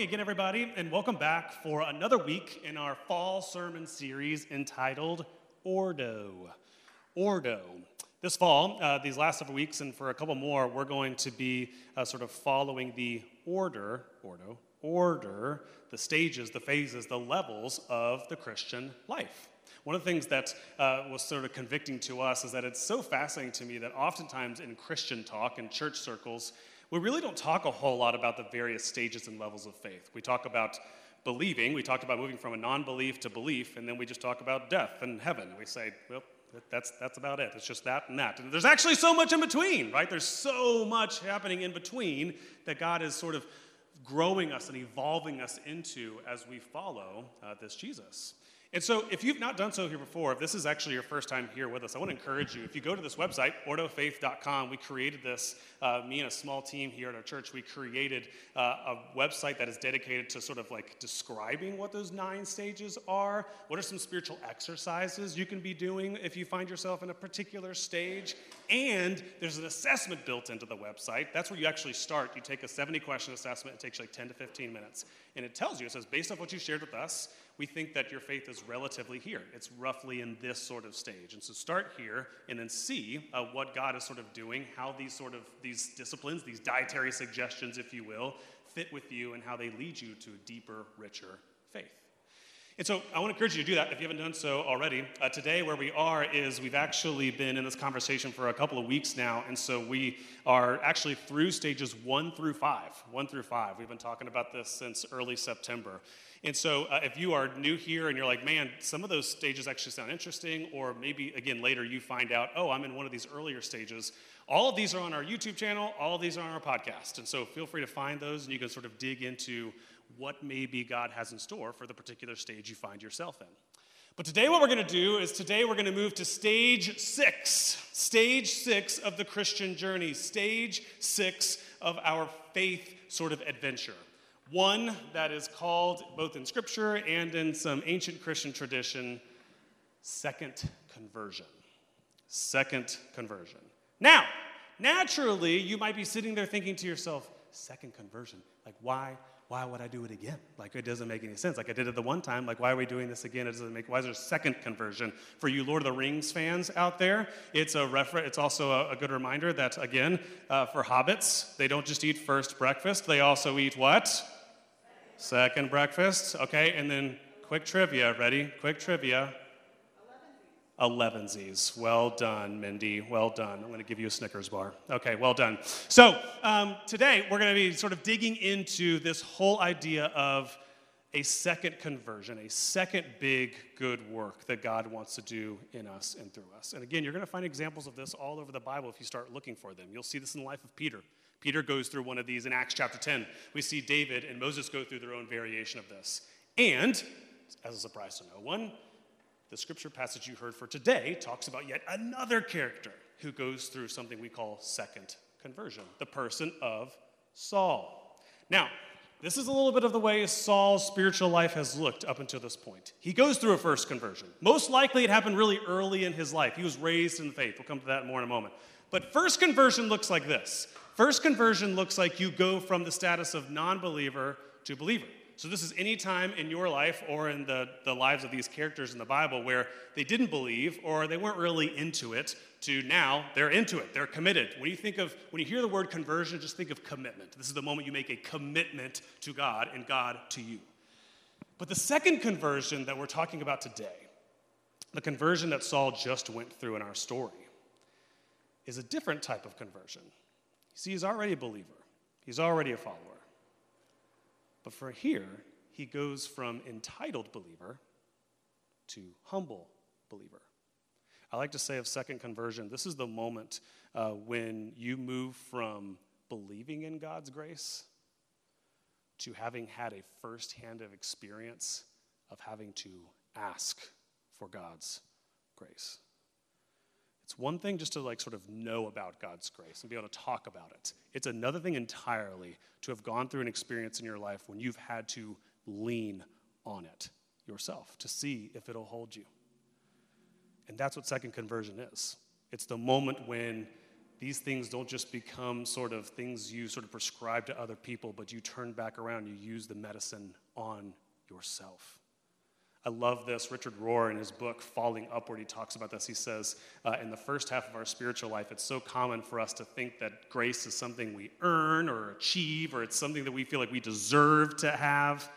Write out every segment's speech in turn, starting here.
Morning again, everybody, and welcome back for another week in our fall sermon series entitled Ordo. Ordo. This fall, uh, these last several weeks, and for a couple more, we're going to be uh, sort of following the order, ordo, order, the stages, the phases, the levels of the Christian life. One of the things that uh, was sort of convicting to us is that it's so fascinating to me that oftentimes in Christian talk and church circles, we really don't talk a whole lot about the various stages and levels of faith. We talk about believing, we talked about moving from a non belief to belief, and then we just talk about death and heaven. We say, well, that's, that's about it. It's just that and that. And there's actually so much in between, right? There's so much happening in between that God is sort of growing us and evolving us into as we follow uh, this Jesus. And so, if you've not done so here before, if this is actually your first time here with us, I want to encourage you. If you go to this website, ordofaith.com, we created this, uh, me and a small team here at our church, we created uh, a website that is dedicated to sort of like describing what those nine stages are. What are some spiritual exercises you can be doing if you find yourself in a particular stage? And there's an assessment built into the website. That's where you actually start. You take a 70 question assessment, it takes like 10 to 15 minutes. And it tells you, it says, based on what you shared with us, we think that your faith is relatively here. It's roughly in this sort of stage. And so start here and then see uh, what God is sort of doing, how these sort of these disciplines, these dietary suggestions, if you will, fit with you and how they lead you to a deeper, richer faith. And so I want to encourage you to do that if you haven't done so already. Uh, today, where we are is we've actually been in this conversation for a couple of weeks now. And so we are actually through stages one through five. One through five. We've been talking about this since early September. And so, uh, if you are new here and you're like, man, some of those stages actually sound interesting, or maybe again later you find out, oh, I'm in one of these earlier stages, all of these are on our YouTube channel, all of these are on our podcast. And so, feel free to find those and you can sort of dig into what maybe God has in store for the particular stage you find yourself in. But today, what we're going to do is today we're going to move to stage six, stage six of the Christian journey, stage six of our faith sort of adventure. One that is called, both in scripture and in some ancient Christian tradition, second conversion. Second conversion. Now, naturally, you might be sitting there thinking to yourself, second conversion? Like, why? Why would I do it again? Like, it doesn't make any sense. Like, I did it the one time. Like, why are we doing this again? It doesn't make. Why is there a second conversion for you Lord of the Rings fans out there? It's a refer- It's also a, a good reminder that again, uh, for hobbits, they don't just eat first breakfast. They also eat what? Second breakfast. Okay, and then quick trivia. Ready? Quick trivia. Elevenses. Well done, Mindy. Well done. I'm going to give you a Snickers bar. Okay, well done. So, um, today we're going to be sort of digging into this whole idea of a second conversion, a second big good work that God wants to do in us and through us. And again, you're going to find examples of this all over the Bible if you start looking for them. You'll see this in the life of Peter. Peter goes through one of these in Acts chapter 10. We see David and Moses go through their own variation of this. And, as a surprise to no one, the scripture passage you heard for today talks about yet another character who goes through something we call second conversion the person of Saul. Now, this is a little bit of the way Saul's spiritual life has looked up until this point. He goes through a first conversion. Most likely it happened really early in his life. He was raised in the faith. We'll come to that more in a moment. But first conversion looks like this First conversion looks like you go from the status of non believer to believer. So, this is any time in your life or in the, the lives of these characters in the Bible where they didn't believe or they weren't really into it to now they're into it. They're committed. When you think of, when you hear the word conversion, just think of commitment. This is the moment you make a commitment to God and God to you. But the second conversion that we're talking about today, the conversion that Saul just went through in our story, is a different type of conversion. You See, he's already a believer, he's already a follower. But for here, he goes from entitled believer to humble believer. I like to say of second conversion, this is the moment uh, when you move from believing in God's grace to having had a firsthand of experience of having to ask for God's grace. It's one thing just to like sort of know about God's grace and be able to talk about it. It's another thing entirely to have gone through an experience in your life when you've had to lean on it yourself to see if it'll hold you. And that's what second conversion is. It's the moment when these things don't just become sort of things you sort of prescribe to other people, but you turn back around, you use the medicine on yourself. I love this. Richard Rohr, in his book, Falling Upward, he talks about this. He says, uh, in the first half of our spiritual life, it's so common for us to think that grace is something we earn or achieve, or it's something that we feel like we deserve to have.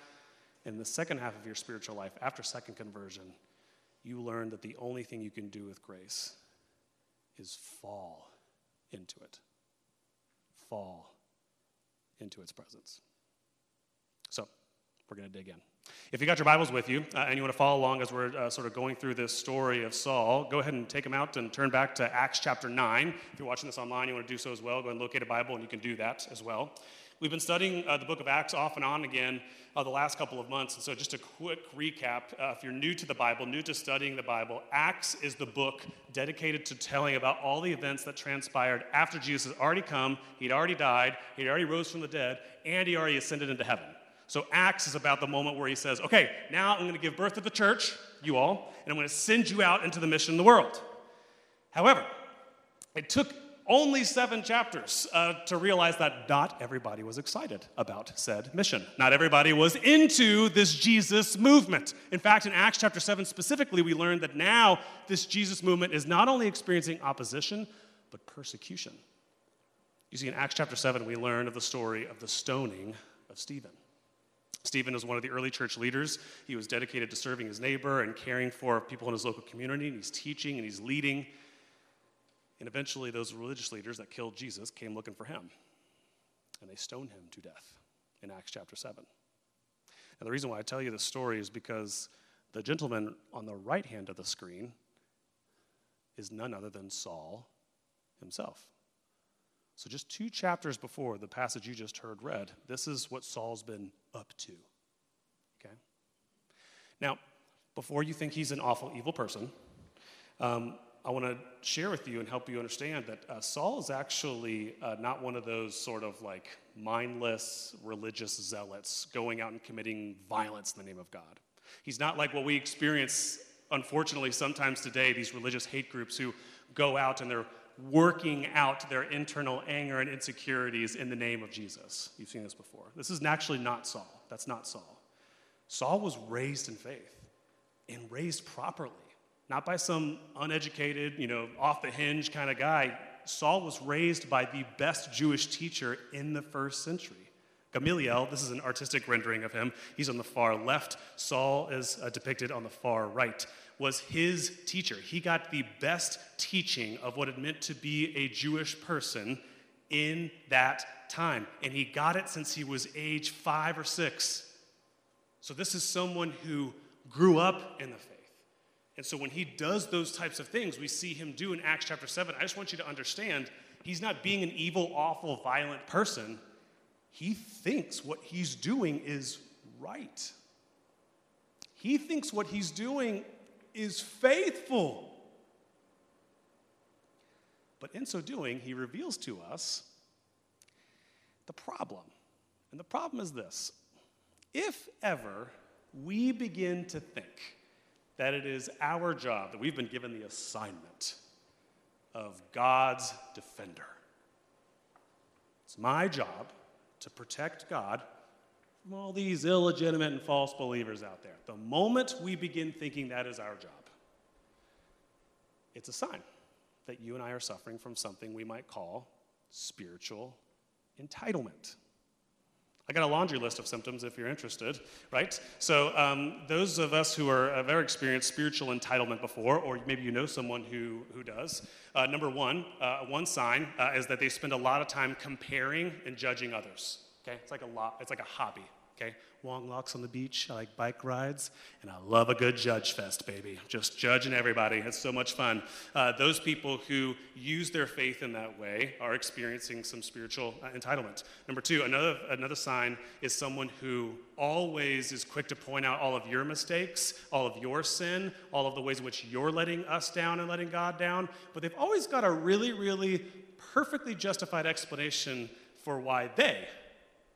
In the second half of your spiritual life, after second conversion, you learn that the only thing you can do with grace is fall into it. Fall into its presence. So, we're going to dig in. If you got your Bibles with you uh, and you want to follow along as we're uh, sort of going through this story of Saul, go ahead and take them out and turn back to Acts chapter 9. If you're watching this online, you want to do so as well, go and locate a Bible and you can do that as well. We've been studying uh, the book of Acts off and on again uh, the last couple of months. And so, just a quick recap uh, if you're new to the Bible, new to studying the Bible, Acts is the book dedicated to telling about all the events that transpired after Jesus had already come, he'd already died, he'd already rose from the dead, and he already ascended into heaven. So, Acts is about the moment where he says, Okay, now I'm going to give birth to the church, you all, and I'm going to send you out into the mission of the world. However, it took only seven chapters uh, to realize that not everybody was excited about said mission. Not everybody was into this Jesus movement. In fact, in Acts chapter 7 specifically, we learned that now this Jesus movement is not only experiencing opposition, but persecution. You see, in Acts chapter 7, we learn of the story of the stoning of Stephen. Stephen is one of the early church leaders. He was dedicated to serving his neighbor and caring for people in his local community, and he's teaching and he's leading. And eventually, those religious leaders that killed Jesus came looking for him, and they stoned him to death in Acts chapter 7. And the reason why I tell you this story is because the gentleman on the right hand of the screen is none other than Saul himself. So, just two chapters before the passage you just heard read, this is what Saul's been up to. Okay? Now, before you think he's an awful, evil person, um, I want to share with you and help you understand that uh, Saul is actually uh, not one of those sort of like mindless religious zealots going out and committing violence in the name of God. He's not like what we experience, unfortunately, sometimes today, these religious hate groups who go out and they're working out their internal anger and insecurities in the name of Jesus. You've seen this before. This is actually not Saul. That's not Saul. Saul was raised in faith and raised properly not by some uneducated, you know, off the hinge kind of guy. Saul was raised by the best Jewish teacher in the first century. Gamaliel, this is an artistic rendering of him. He's on the far left. Saul is uh, depicted on the far right. Was his teacher. He got the best teaching of what it meant to be a Jewish person in that time. And he got it since he was age five or six. So this is someone who grew up in the faith. And so when he does those types of things, we see him do in Acts chapter 7. I just want you to understand he's not being an evil, awful, violent person. He thinks what he's doing is right. He thinks what he's doing is faithful. But in so doing, he reveals to us the problem. And the problem is this if ever we begin to think, that it is our job, that we've been given the assignment of God's defender. It's my job to protect God from all these illegitimate and false believers out there. The moment we begin thinking that is our job, it's a sign that you and I are suffering from something we might call spiritual entitlement. I got a laundry list of symptoms if you're interested, right? So, um, those of us who are, have ever experienced spiritual entitlement before, or maybe you know someone who, who does, uh, number one, uh, one sign uh, is that they spend a lot of time comparing and judging others. Okay, it's like a lot, it's like a hobby. okay? Long walks on the beach. I like bike rides. And I love a good judge fest, baby. Just judging everybody. It's so much fun. Uh, those people who use their faith in that way are experiencing some spiritual uh, entitlement. Number two, another, another sign is someone who always is quick to point out all of your mistakes, all of your sin, all of the ways in which you're letting us down and letting God down. But they've always got a really, really perfectly justified explanation for why they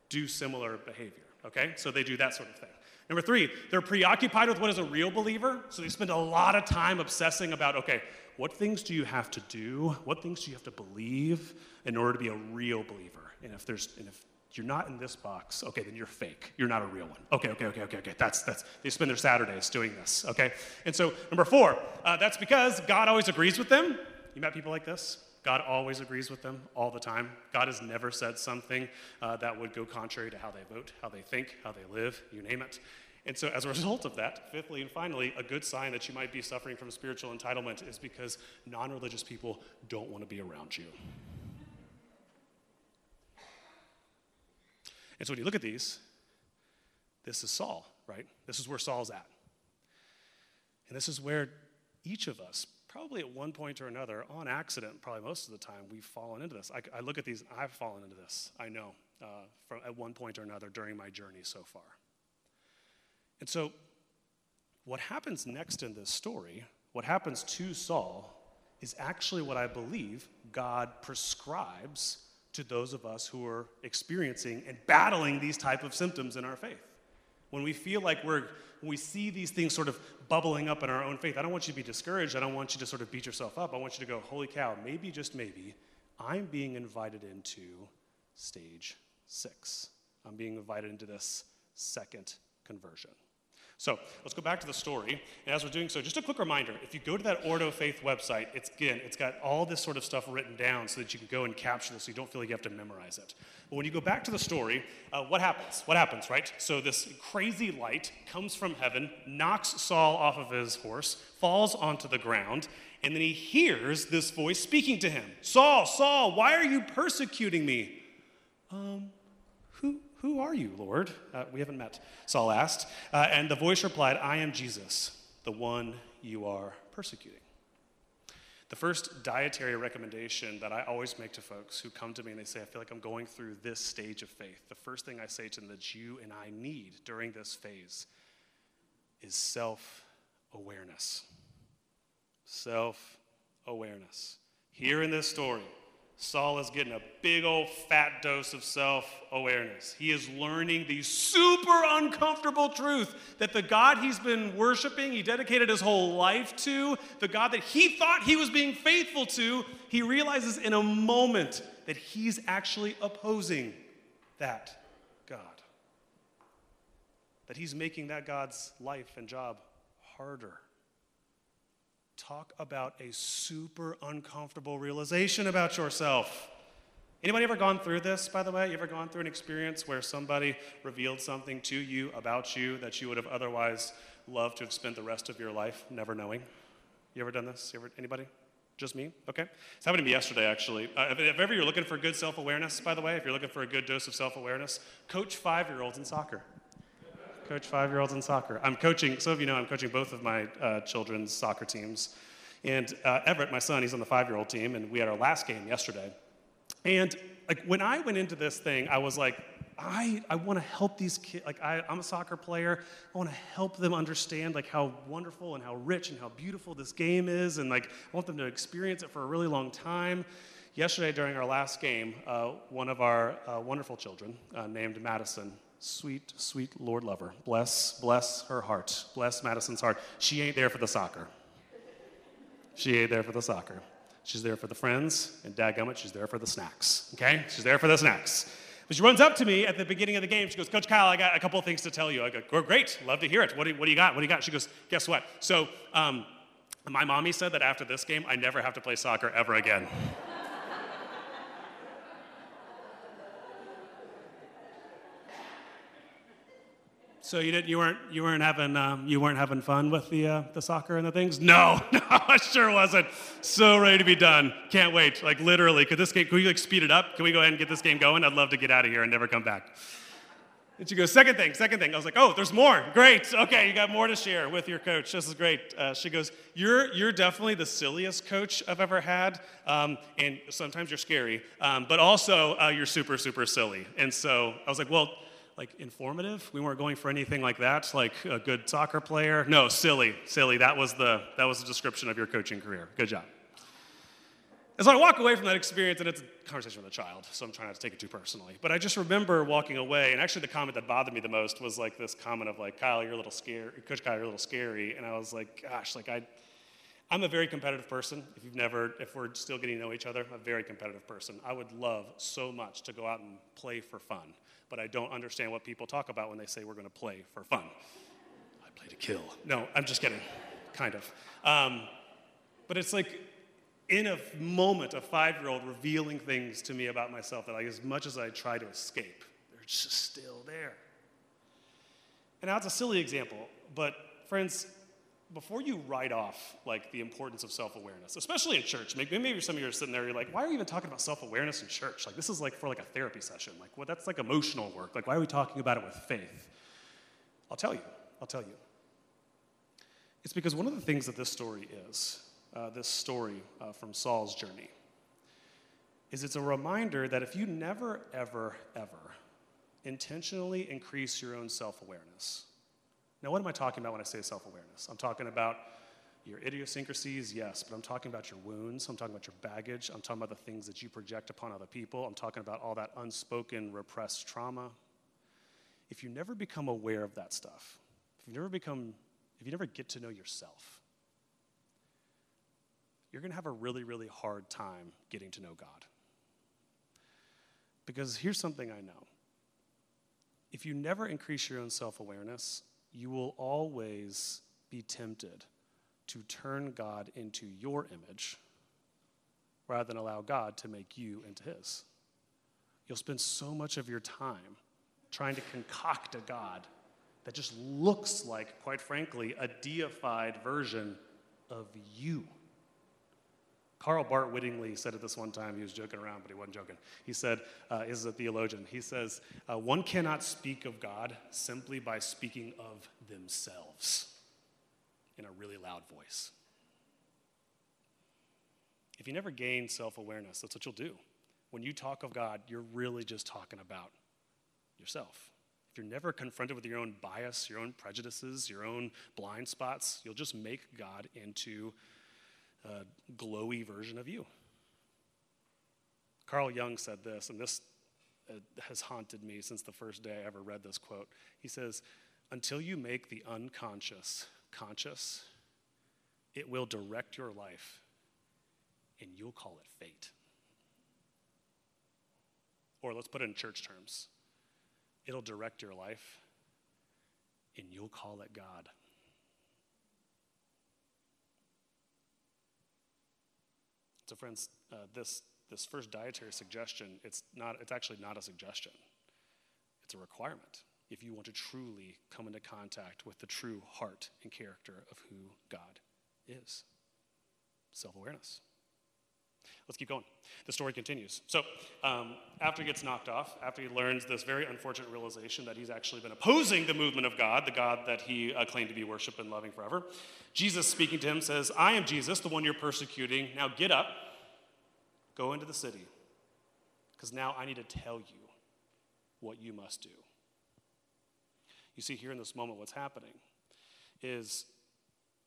do similar behavior okay? So they do that sort of thing. Number three, they're preoccupied with what is a real believer, so they spend a lot of time obsessing about, okay, what things do you have to do? What things do you have to believe in order to be a real believer? And if there's, and if you're not in this box, okay, then you're fake. You're not a real one. Okay, okay, okay, okay, okay. That's that's they spend their Saturdays doing this. Okay, and so number four, uh, that's because God always agrees with them. You met people like this? God always agrees with them all the time. God has never said something uh, that would go contrary to how they vote, how they think, how they live, you name it. And so, as a result of that, fifthly and finally, a good sign that you might be suffering from spiritual entitlement is because non religious people don't want to be around you. And so, when you look at these, this is Saul, right? This is where Saul's at. And this is where each of us probably at one point or another, on accident, probably most of the time, we've fallen into this. I, I look at these, I've fallen into this, I know, uh, from, at one point or another during my journey so far. And so, what happens next in this story, what happens to Saul, is actually what I believe God prescribes to those of us who are experiencing and battling these type of symptoms in our faith. When we feel like we're, when we see these things sort of bubbling up in our own faith, I don't want you to be discouraged. I don't want you to sort of beat yourself up. I want you to go, holy cow, maybe, just maybe, I'm being invited into stage six. I'm being invited into this second conversion. So let's go back to the story. And as we're doing so, just a quick reminder if you go to that Ordo Faith website, it's again, it's got all this sort of stuff written down so that you can go and capture this so you don't feel like you have to memorize it. But when you go back to the story, uh, what happens? What happens, right? So this crazy light comes from heaven, knocks Saul off of his horse, falls onto the ground, and then he hears this voice speaking to him Saul, Saul, why are you persecuting me? Um, who, who are you, Lord? Uh, we haven't met, Saul asked. Uh, and the voice replied, I am Jesus, the one you are persecuting. The first dietary recommendation that I always make to folks who come to me and they say, I feel like I'm going through this stage of faith, the first thing I say to them that you and I need during this phase is self awareness. Self awareness. Here in this story, Saul is getting a big old fat dose of self awareness. He is learning the super uncomfortable truth that the God he's been worshiping, he dedicated his whole life to, the God that he thought he was being faithful to, he realizes in a moment that he's actually opposing that God. That he's making that God's life and job harder. Talk about a super uncomfortable realization about yourself. Anybody ever gone through this, by the way? You ever gone through an experience where somebody revealed something to you about you that you would have otherwise loved to have spent the rest of your life never knowing? You ever done this? You ever, anybody? Just me? Okay. It's happened to me yesterday, actually. Uh, if, if ever you're looking for good self awareness, by the way, if you're looking for a good dose of self awareness, coach five year olds in soccer coach five year olds in soccer. I'm coaching, some of you know I'm coaching both of my uh, children's soccer teams. And uh, Everett, my son, he's on the five year old team, and we had our last game yesterday. And like when I went into this thing, I was like, I, I want to help these kids. Like, I, I'm a soccer player. I want to help them understand, like, how wonderful and how rich and how beautiful this game is. And, like, I want them to experience it for a really long time. Yesterday, during our last game, uh, one of our uh, wonderful children uh, named Madison Sweet, sweet Lord lover. Bless, bless her heart. Bless Madison's heart. She ain't there for the soccer. She ain't there for the soccer. She's there for the friends, and dadgummit, she's there for the snacks. Okay? She's there for the snacks. But she runs up to me at the beginning of the game. She goes, Coach Kyle, I got a couple things to tell you. I go, great, love to hear it. What do, you, what do you got? What do you got? She goes, guess what? So, um, my mommy said that after this game, I never have to play soccer ever again. So you didn't, you weren't, you weren't having, um, you weren't having fun with the, uh, the soccer and the things? No, no, I sure wasn't. So ready to be done. Can't wait. Like literally, could this game, could we like speed it up? Can we go ahead and get this game going? I'd love to get out of here and never come back. And she goes, second thing, second thing. I was like, oh, there's more. Great. Okay, you got more to share with your coach. This is great. Uh, she goes, you're, you're definitely the silliest coach I've ever had. Um, and sometimes you're scary, um, but also uh, you're super, super silly. And so I was like, well, like informative. We weren't going for anything like that, like a good soccer player. No, silly, silly. That was the, that was the description of your coaching career. Good job. And so I walk away from that experience, and it's a conversation with a child, so I'm trying not to take it too personally. But I just remember walking away, and actually the comment that bothered me the most was like this comment of like, Kyle, you're a little scary, Coach Kyle, you're a little scary. And I was like, gosh, like I, I'm a very competitive person. If you've never, if we're still getting to know each other, I'm a very competitive person. I would love so much to go out and play for fun, but I don't understand what people talk about when they say we're going to play for fun. I play to kill. No, I'm just kidding, kind of. Um, but it's like in a moment, a five year old revealing things to me about myself that, like, as much as I try to escape, they're just still there. And now it's a silly example, but friends, before you write off like the importance of self-awareness, especially in church, maybe, maybe some of you are sitting there, you're like, why are we even talking about self-awareness in church? Like this is like for like a therapy session. Like, well, that's like emotional work. Like, why are we talking about it with faith? I'll tell you. I'll tell you. It's because one of the things that this story is uh, this story uh, from Saul's journey is it's a reminder that if you never, ever, ever intentionally increase your own self awareness. Now, what am I talking about when I say self awareness? I'm talking about your idiosyncrasies, yes, but I'm talking about your wounds. I'm talking about your baggage. I'm talking about the things that you project upon other people. I'm talking about all that unspoken, repressed trauma. If you never become aware of that stuff, if you never become, if you never get to know yourself, you're going to have a really, really hard time getting to know God. Because here's something I know if you never increase your own self awareness, you will always be tempted to turn God into your image rather than allow God to make you into His. You'll spend so much of your time trying to concoct a God that just looks like, quite frankly, a deified version of you. Karl Barth wittingly said it this one time. He was joking around, but he wasn't joking. He said, uh, is a theologian. He says, uh, one cannot speak of God simply by speaking of themselves in a really loud voice. If you never gain self awareness, that's what you'll do. When you talk of God, you're really just talking about yourself. If you're never confronted with your own bias, your own prejudices, your own blind spots, you'll just make God into a glowy version of you. Carl Jung said this, and this uh, has haunted me since the first day I ever read this quote. He says, Until you make the unconscious conscious, it will direct your life, and you'll call it fate. Or let's put it in church terms it'll direct your life, and you'll call it God. So, friends, uh, this, this first dietary suggestion, it's, not, it's actually not a suggestion, it's a requirement if you want to truly come into contact with the true heart and character of who God is self awareness. Let's keep going. The story continues. So, um, after he gets knocked off, after he learns this very unfortunate realization that he's actually been opposing the movement of God, the God that he uh, claimed to be worshiped and loving forever, Jesus, speaking to him, says, I am Jesus, the one you're persecuting. Now get up, go into the city, because now I need to tell you what you must do. You see, here in this moment, what's happening is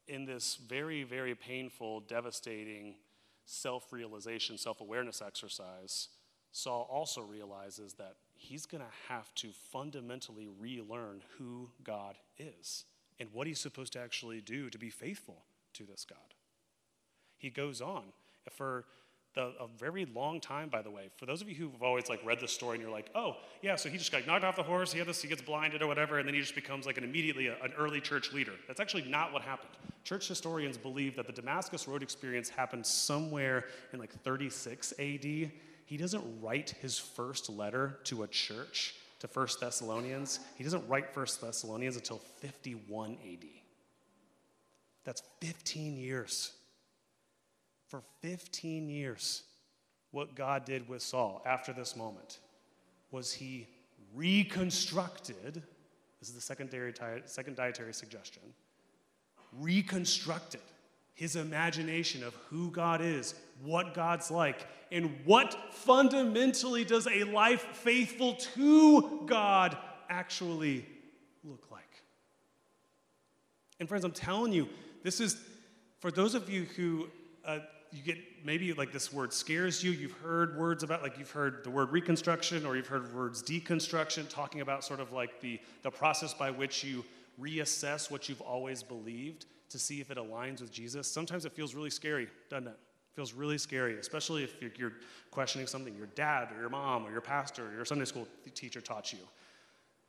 in this very, very painful, devastating, self realization, self awareness exercise, Saul also realizes that he's going to have to fundamentally relearn who God is and what he's supposed to actually do to be faithful to this God. He goes on for the, a very long time, by the way. For those of you who've always like read this story and you're like, oh, yeah, so he just got knocked off the horse, he had this, he gets blinded or whatever, and then he just becomes like an immediately a, an early church leader. That's actually not what happened. Church historians believe that the Damascus Road experience happened somewhere in like 36 AD. He doesn't write his first letter to a church, to First Thessalonians. He doesn't write First Thessalonians until 51 AD. That's 15 years for 15 years, what God did with Saul after this moment was he reconstructed. This is the secondary, second dietary suggestion. Reconstructed his imagination of who God is, what God's like, and what fundamentally does a life faithful to God actually look like. And friends, I'm telling you, this is for those of you who uh, you get maybe like this word scares you. You've heard words about like you've heard the word reconstruction or you've heard words deconstruction, talking about sort of like the the process by which you reassess what you've always believed to see if it aligns with Jesus. Sometimes it feels really scary, doesn't it? Feels really scary, especially if you're questioning something your dad or your mom or your pastor or your Sunday school teacher taught you.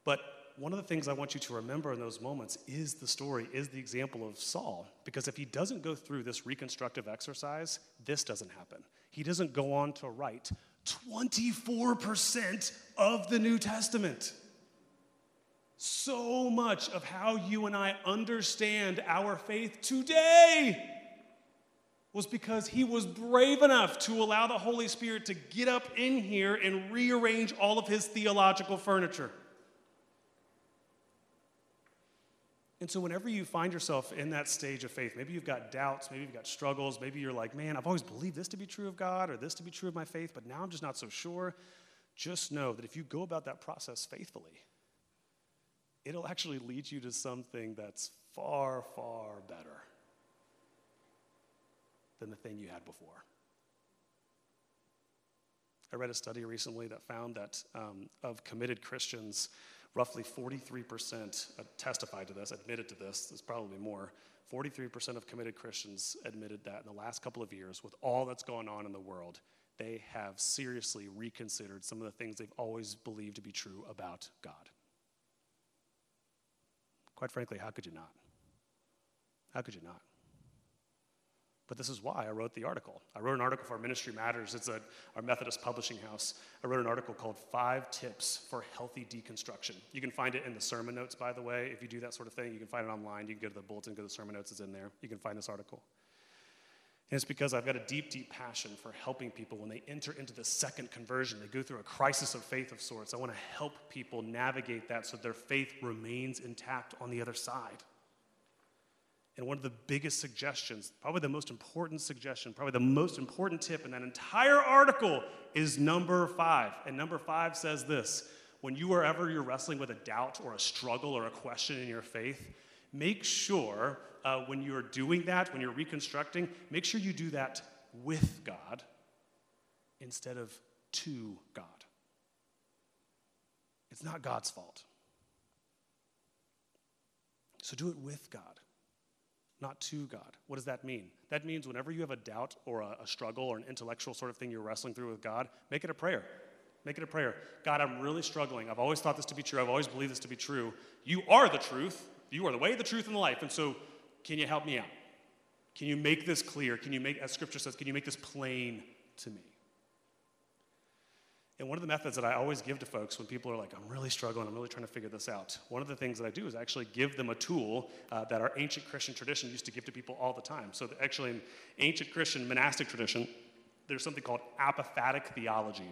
But one of the things I want you to remember in those moments is the story, is the example of Saul. Because if he doesn't go through this reconstructive exercise, this doesn't happen. He doesn't go on to write 24% of the New Testament. So much of how you and I understand our faith today was because he was brave enough to allow the Holy Spirit to get up in here and rearrange all of his theological furniture. And so, whenever you find yourself in that stage of faith, maybe you've got doubts, maybe you've got struggles, maybe you're like, man, I've always believed this to be true of God or this to be true of my faith, but now I'm just not so sure. Just know that if you go about that process faithfully, it'll actually lead you to something that's far, far better than the thing you had before. I read a study recently that found that um, of committed Christians, roughly 43% testified to this, admitted to this, there's probably more. 43% of committed Christians admitted that in the last couple of years, with all that's going on in the world, they have seriously reconsidered some of the things they've always believed to be true about God. Quite frankly, how could you not? How could you not? But this is why I wrote the article. I wrote an article for Ministry Matters. It's a, our Methodist publishing house. I wrote an article called Five Tips for Healthy Deconstruction. You can find it in the sermon notes, by the way. If you do that sort of thing, you can find it online. You can go to the bulletin, go to the sermon notes, it's in there. You can find this article. And it's because I've got a deep, deep passion for helping people when they enter into the second conversion. They go through a crisis of faith of sorts. I want to help people navigate that so their faith remains intact on the other side. And one of the biggest suggestions, probably the most important suggestion, probably the most important tip in that entire article is number five. And number five says this when you are ever you're wrestling with a doubt or a struggle or a question in your faith, make sure uh, when you're doing that, when you're reconstructing, make sure you do that with God instead of to God. It's not God's fault. So do it with God not to God. What does that mean? That means whenever you have a doubt or a, a, struggle or an intellectual sort of thing you're wrestling through with God, make it a prayer. Make it a prayer. God, I'm really struggling. I've always thought this to be true. I've always believed this to be true. You are the truth. You are the way, the truth, and the life. And so, can you help me out? Can you make this clear? Can you make, as scripture says, can you make this plain to me? And one of the methods that I always give to folks when people are like, I'm really struggling, I'm really trying to figure this out, one of the things that I do is actually give them a tool uh, that our ancient Christian tradition used to give to people all the time. So, actually, in ancient Christian monastic tradition, there's something called apophatic theology,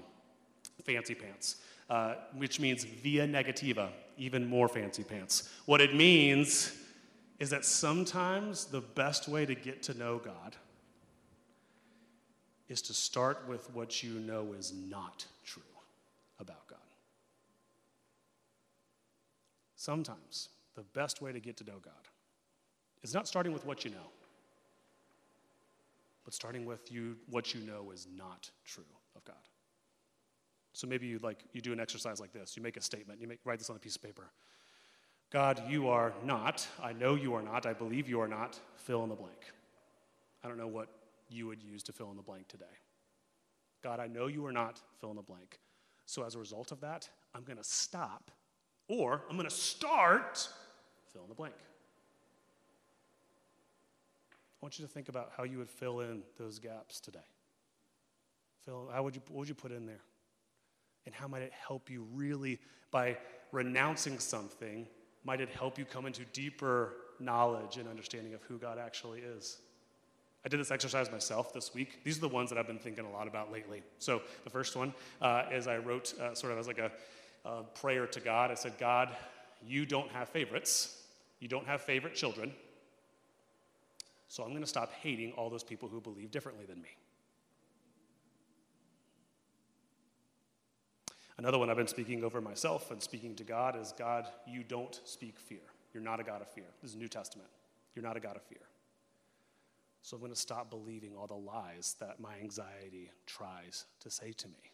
fancy pants, uh, which means via negativa, even more fancy pants. What it means is that sometimes the best way to get to know God is to start with what you know is not true about God. Sometimes the best way to get to know God is not starting with what you know, but starting with you what you know is not true of God. So maybe you like you do an exercise like this. You make a statement. You make, write this on a piece of paper. God, you are not. I know you are not. I believe you are not. Fill in the blank. I don't know what you would use to fill in the blank today. God, I know you are not, fill in the blank. So as a result of that, I'm going to stop or I'm going to start, fill in the blank. I want you to think about how you would fill in those gaps today. Fill, how would you, what would you put in there? And how might it help you really, by renouncing something, might it help you come into deeper knowledge and understanding of who God actually is? I did this exercise myself this week. These are the ones that I've been thinking a lot about lately. So the first one uh, is I wrote uh, sort of as like a uh, prayer to God. I said, God, you don't have favorites, you don't have favorite children. So I'm going to stop hating all those people who believe differently than me. Another one I've been speaking over myself and speaking to God is God, you don't speak fear. You're not a God of fear. This is New Testament. You're not a God of fear. So I'm going to stop believing all the lies that my anxiety tries to say to me.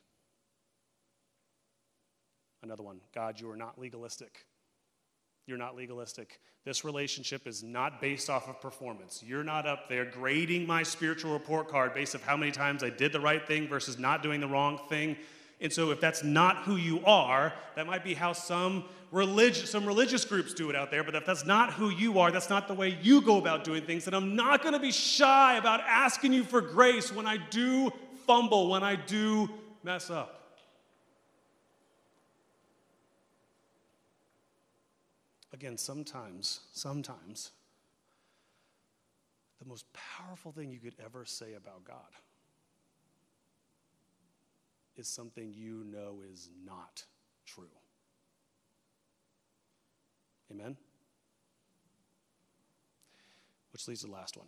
Another one God, you are not legalistic. You're not legalistic. This relationship is not based off of performance. You're not up there grading my spiritual report card based off how many times I did the right thing versus not doing the wrong thing. And so, if that's not who you are, that might be how some, religious some religious groups do it out there. But if that's not who you are, that's not the way you go about doing things, then I'm not going to be shy about asking you for grace when I do fumble, when I do mess up. Again, sometimes, sometimes, the most powerful thing you could ever say about God is something you know is not true. Amen? Which leads to the last one.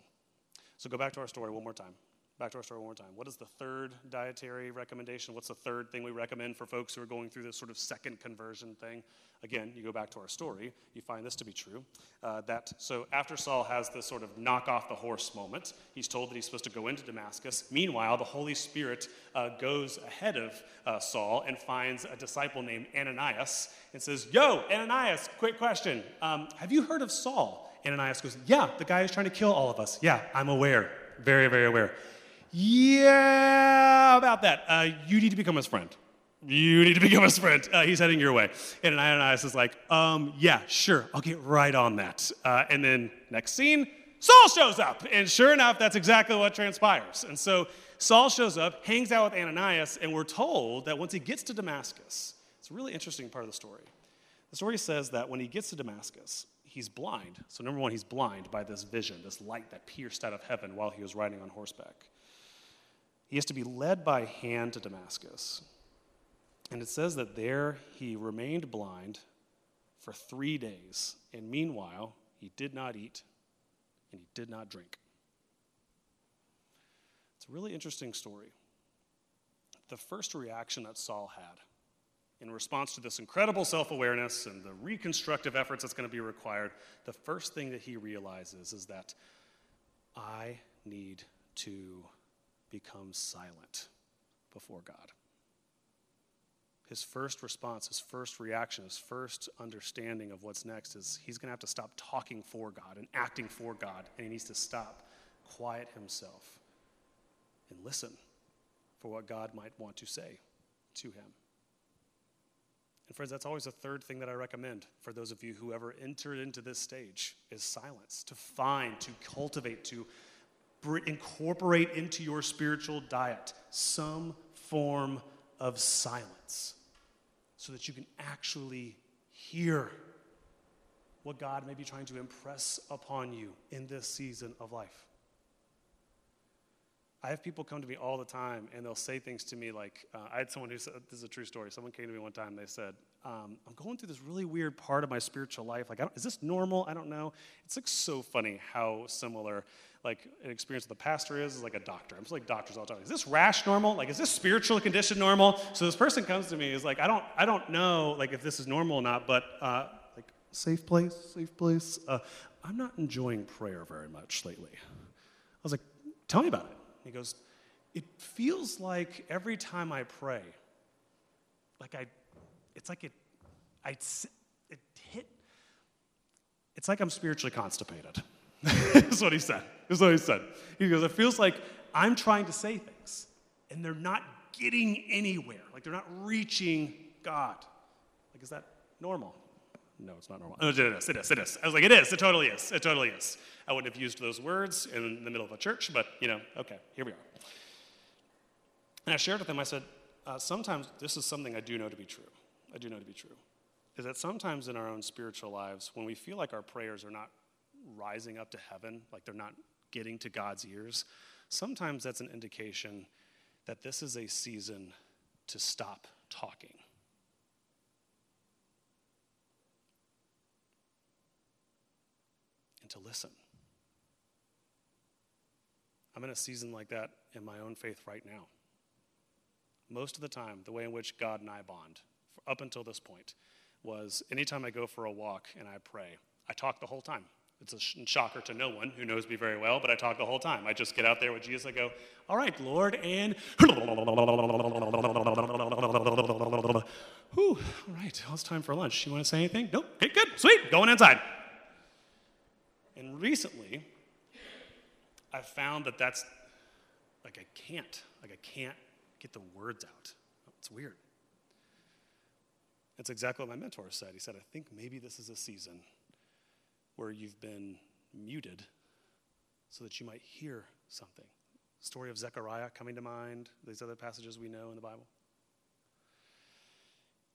So go back to our story one more time. Back to our story one more time. What is the third dietary recommendation? What's the third thing we recommend for folks who are going through this sort of second conversion thing? Again, you go back to our story, you find this to be true. Uh, that so after Saul has this sort of knock off the horse moment, he's told that he's supposed to go into Damascus. Meanwhile, the Holy Spirit uh, goes ahead of uh, Saul and finds a disciple named Ananias and says, "Yo, Ananias, quick question. Um, have you heard of Saul?" Ananias goes, "Yeah, the guy who's trying to kill all of us. Yeah, I'm aware, very, very aware." Yeah, about that. Uh, you need to become his friend. You need to become his friend. Uh, he's heading your way. And Ananias is like, um, yeah, sure, I'll get right on that. Uh, and then next scene, Saul shows up. And sure enough, that's exactly what transpires. And so Saul shows up, hangs out with Ananias, and we're told that once he gets to Damascus, it's a really interesting part of the story. The story says that when he gets to Damascus, he's blind. So, number one, he's blind by this vision, this light that pierced out of heaven while he was riding on horseback. He has to be led by hand to Damascus. And it says that there he remained blind for three days. And meanwhile, he did not eat and he did not drink. It's a really interesting story. The first reaction that Saul had in response to this incredible self awareness and the reconstructive efforts that's going to be required, the first thing that he realizes is that I need to becomes silent before God. His first response, his first reaction, his first understanding of what's next is he's going to have to stop talking for God and acting for God, and he needs to stop, quiet himself, and listen for what God might want to say to him. And friends, that's always the third thing that I recommend for those of you who ever entered into this stage is silence, to find, to cultivate, to incorporate into your spiritual diet some form of silence so that you can actually hear what God may be trying to impress upon you in this season of life. I have people come to me all the time and they'll say things to me like, uh, I had someone who said, this is a true story. Someone came to me one time, they said, um, I'm going through this really weird part of my spiritual life. Like, is this normal? I don't know. It's like so funny how similar like an experience with the pastor is, is like a doctor. I'm just like doctors all the time. Is this rash normal? Like, is this spiritual condition normal? So this person comes to me is like, I don't, I don't know like if this is normal or not, but uh, like safe place, safe place. Uh, I'm not enjoying prayer very much lately. I was like, tell me about it. He goes, it feels like every time I pray, like I, it's like it, I, it hit, it's like I'm spiritually constipated. That's what he said. That's what he said. He goes, It feels like I'm trying to say things and they're not getting anywhere. Like they're not reaching God. Like, is that normal? No, it's not normal. Oh, it is. It is. It is. I was like, it is. It totally is. It totally is. I wouldn't have used those words in the middle of a church, but you know, okay, here we are. And I shared with him. I said, uh, sometimes this is something I do know to be true. I do know to be true is that sometimes in our own spiritual lives, when we feel like our prayers are not rising up to heaven, like they're not getting to God's ears, sometimes that's an indication that this is a season to stop talking. And to listen. I'm in a season like that in my own faith right now. Most of the time, the way in which God and I bond up until this point, was anytime I go for a walk and I pray, I talk the whole time. It's a shocker to no one who knows me very well, but I talk the whole time. I just get out there with Jesus. I go, All right, Lord, and. Whew, all right, well, it's time for lunch. You want to say anything? Nope. Okay, good, sweet, going inside. And recently, I've found that that's like I can't, like I can't get the words out. It's weird. It's exactly what my mentor said. He said, I think maybe this is a season where you've been muted so that you might hear something. Story of Zechariah coming to mind, these other passages we know in the Bible.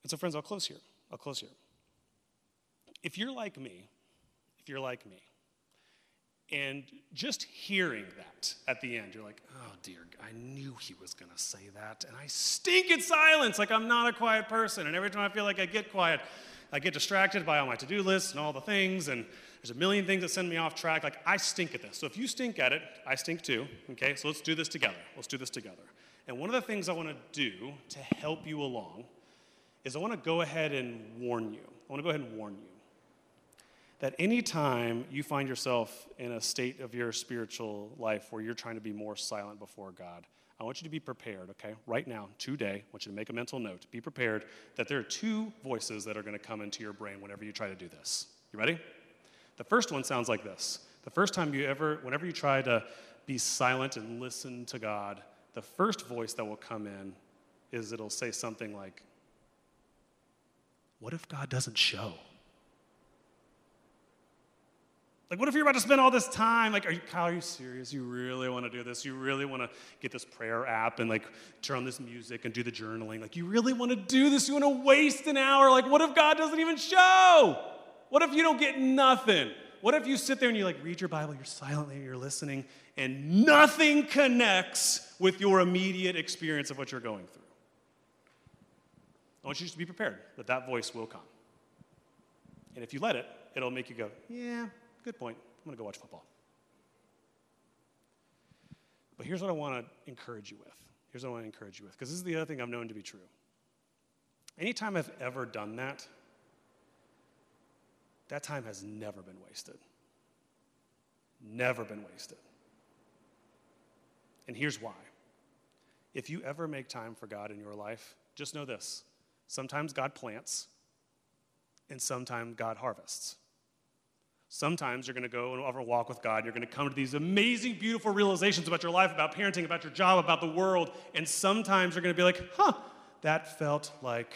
And so, friends, I'll close here. I'll close here. If you're like me, if you're like me, and just hearing that at the end, you're like, oh dear, I knew he was going to say that. And I stink at silence, like I'm not a quiet person. And every time I feel like I get quiet, I get distracted by all my to do lists and all the things. And there's a million things that send me off track. Like, I stink at this. So if you stink at it, I stink too. Okay, so let's do this together. Let's do this together. And one of the things I want to do to help you along is I want to go ahead and warn you. I want to go ahead and warn you that anytime you find yourself in a state of your spiritual life where you're trying to be more silent before God, I want you to be prepared, okay? Right now, today, I want you to make a mental note. Be prepared that there are two voices that are going to come into your brain whenever you try to do this. You ready? The first one sounds like this. The first time you ever, whenever you try to be silent and listen to God, the first voice that will come in is it'll say something like, What if God doesn't show? Like, what if you're about to spend all this time? Like, are you, Kyle, are you serious? You really want to do this? You really want to get this prayer app and like turn on this music and do the journaling? Like, you really want to do this? You want to waste an hour? Like, what if God doesn't even show? What if you don't get nothing? What if you sit there and you like read your Bible, you're silently, you're listening, and nothing connects with your immediate experience of what you're going through? I want you to be prepared that that voice will come. And if you let it, it'll make you go, yeah, Good point. I'm going to go watch football. But here's what I want to encourage you with. Here's what I want to encourage you with, because this is the other thing I've known to be true. Anytime I've ever done that, that time has never been wasted. Never been wasted. And here's why. If you ever make time for God in your life, just know this sometimes God plants, and sometimes God harvests. Sometimes you're going to go and over a walk with God. You're going to come to these amazing, beautiful realizations about your life, about parenting, about your job, about the world. And sometimes you're going to be like, huh, that felt like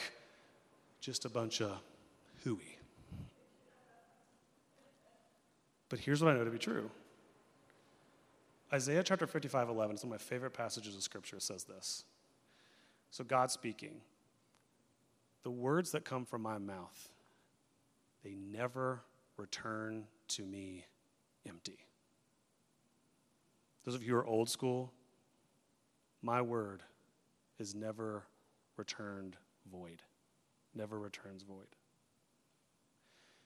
just a bunch of hooey. But here's what I know to be true Isaiah chapter 55, 11, it's one of my favorite passages of scripture, says this. So, God speaking, the words that come from my mouth, they never return to me empty. Those of you who are old school, my word is never returned void. Never returns void.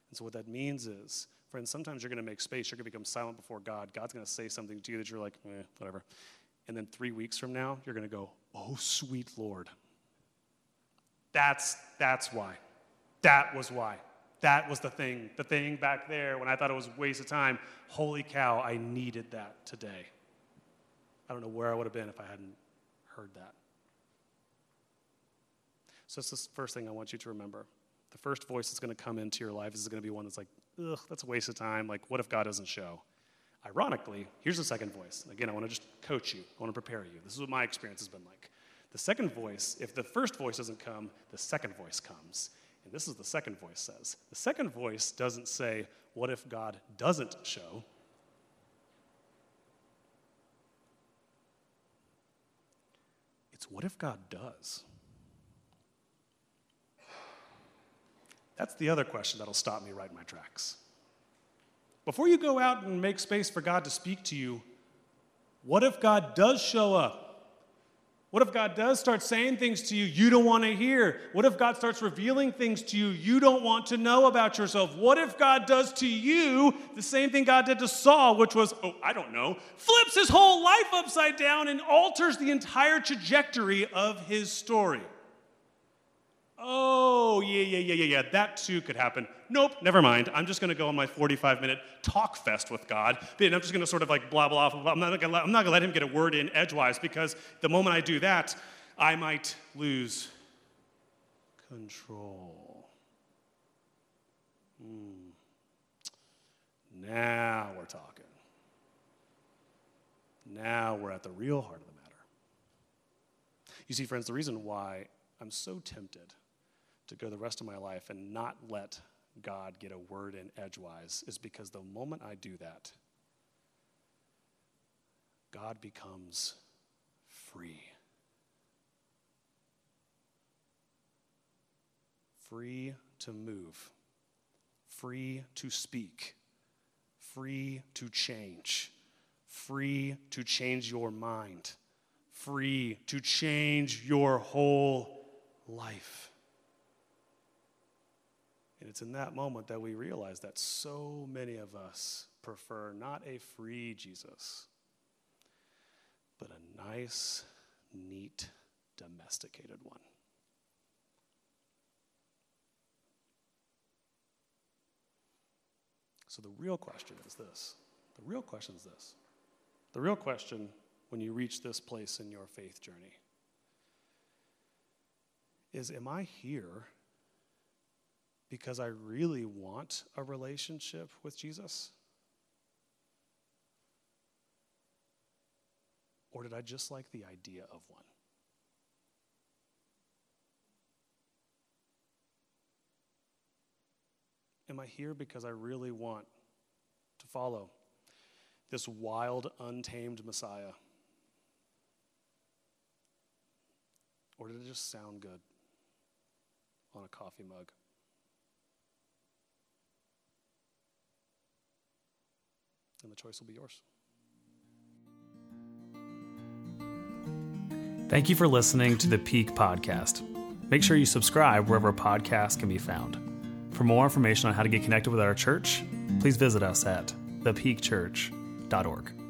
And so, what that means is, friends, sometimes you're going to make space. You're going to become silent before God. God's going to say something to you that you're like, eh, whatever. And then three weeks from now, you're going to go, oh, sweet Lord. That's, that's why. That was why. That was the thing, the thing back there when I thought it was a waste of time. Holy cow, I needed that today. I don't know where I would have been if I hadn't heard that. So, that's the first thing I want you to remember. The first voice that's going to come into your life is going to be one that's like, ugh, that's a waste of time. Like, what if God doesn't show? Ironically, here's the second voice. Again, I want to just coach you, I want to prepare you. This is what my experience has been like. The second voice, if the first voice doesn't come, the second voice comes. And this is the second voice says. The second voice doesn't say, What if God doesn't show? It's what if God does? That's the other question that'll stop me right in my tracks. Before you go out and make space for God to speak to you, what if God does show up? What if God does start saying things to you you don't want to hear? What if God starts revealing things to you you don't want to know about yourself? What if God does to you the same thing God did to Saul, which was, oh, I don't know, flips his whole life upside down and alters the entire trajectory of his story? Oh, yeah, yeah, yeah, yeah, yeah, that too could happen. Nope, never mind. I'm just going to go on my 45 minute talk fest with God. And I'm just going to sort of like blah, blah, blah. I'm not going to let him get a word in edgewise because the moment I do that, I might lose control. Hmm. Now we're talking. Now we're at the real heart of the matter. You see, friends, the reason why I'm so tempted to go the rest of my life and not let God get a word in edgewise is because the moment I do that, God becomes free. Free to move, free to speak, free to change, free to change your mind, free to change your whole life. And it's in that moment that we realize that so many of us prefer not a free Jesus, but a nice, neat, domesticated one. So the real question is this. The real question is this. The real question when you reach this place in your faith journey is Am I here because I really want a relationship with Jesus? Or did I just like the idea of one? Am I here because I really want to follow this wild, untamed Messiah? Or did it just sound good on a coffee mug? And the choice will be yours. Thank you for listening to the Peak Podcast. Make sure you subscribe wherever podcasts can be found. For more information on how to get connected with our church, please visit us at thepeakchurch.org.